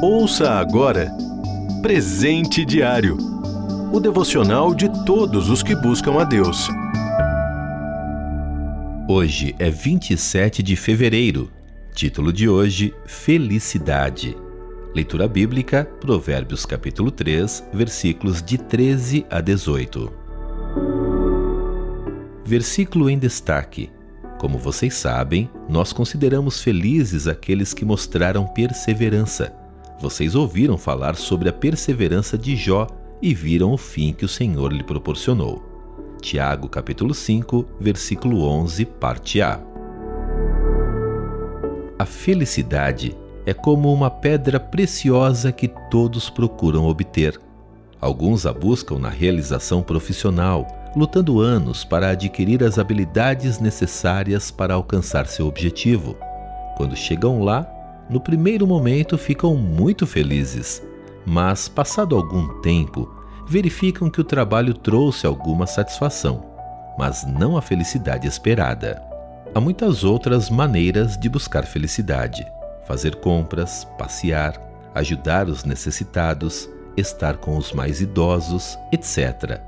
Ouça agora Presente Diário o devocional de todos os que buscam a Deus. Hoje é 27 de fevereiro. Título de hoje: Felicidade. Leitura bíblica, Provérbios capítulo 3, versículos de 13 a 18. Versículo em destaque. Como vocês sabem, nós consideramos felizes aqueles que mostraram perseverança. Vocês ouviram falar sobre a perseverança de Jó e viram o fim que o Senhor lhe proporcionou. Tiago capítulo 5, versículo 11, parte A. A felicidade é como uma pedra preciosa que todos procuram obter. Alguns a buscam na realização profissional, lutando anos para adquirir as habilidades necessárias para alcançar seu objetivo. Quando chegam lá, no primeiro momento ficam muito felizes, mas, passado algum tempo, verificam que o trabalho trouxe alguma satisfação, mas não a felicidade esperada. Há muitas outras maneiras de buscar felicidade: fazer compras, passear, ajudar os necessitados, estar com os mais idosos, etc.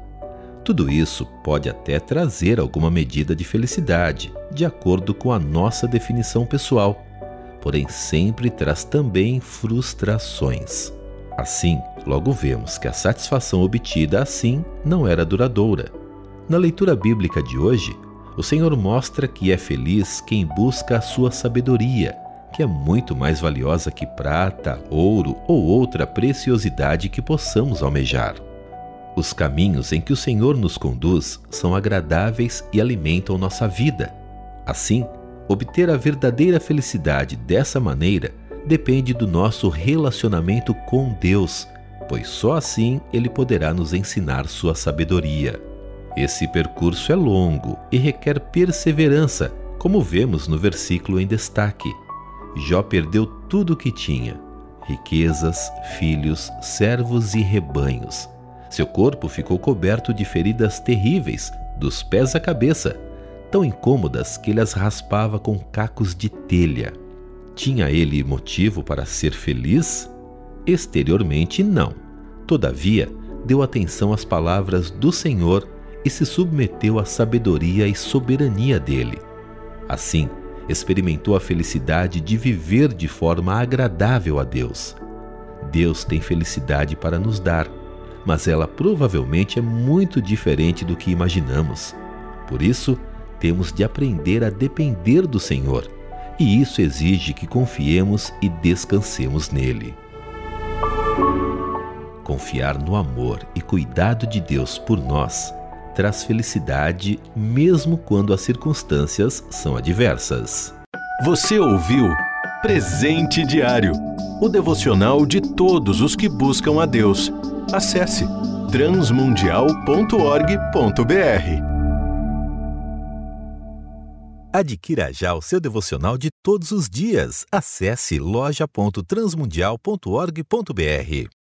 Tudo isso pode até trazer alguma medida de felicidade, de acordo com a nossa definição pessoal, porém sempre traz também frustrações. Assim, logo vemos que a satisfação obtida assim não era duradoura. Na leitura bíblica de hoje, o Senhor mostra que é feliz quem busca a sua sabedoria, que é muito mais valiosa que prata, ouro ou outra preciosidade que possamos almejar. Os caminhos em que o Senhor nos conduz são agradáveis e alimentam nossa vida. Assim, obter a verdadeira felicidade dessa maneira depende do nosso relacionamento com Deus, pois só assim ele poderá nos ensinar sua sabedoria. Esse percurso é longo e requer perseverança, como vemos no versículo em destaque. Jó perdeu tudo o que tinha: riquezas, filhos, servos e rebanhos. Seu corpo ficou coberto de feridas terríveis, dos pés à cabeça, tão incômodas que ele as raspava com cacos de telha. Tinha ele motivo para ser feliz? Exteriormente, não. Todavia, deu atenção às palavras do Senhor e se submeteu à sabedoria e soberania dele. Assim, experimentou a felicidade de viver de forma agradável a Deus. Deus tem felicidade para nos dar, mas ela provavelmente é muito diferente do que imaginamos. Por isso, temos de aprender a depender do Senhor e isso exige que confiemos e descansemos nele. Confiar no amor e cuidado de Deus por nós traz felicidade mesmo quando as circunstâncias são adversas. Você ouviu Presente Diário o devocional de todos os que buscam a Deus. Acesse transmundial.org.br. Adquira já o seu devocional de todos os dias. Acesse loja.transmundial.org.br.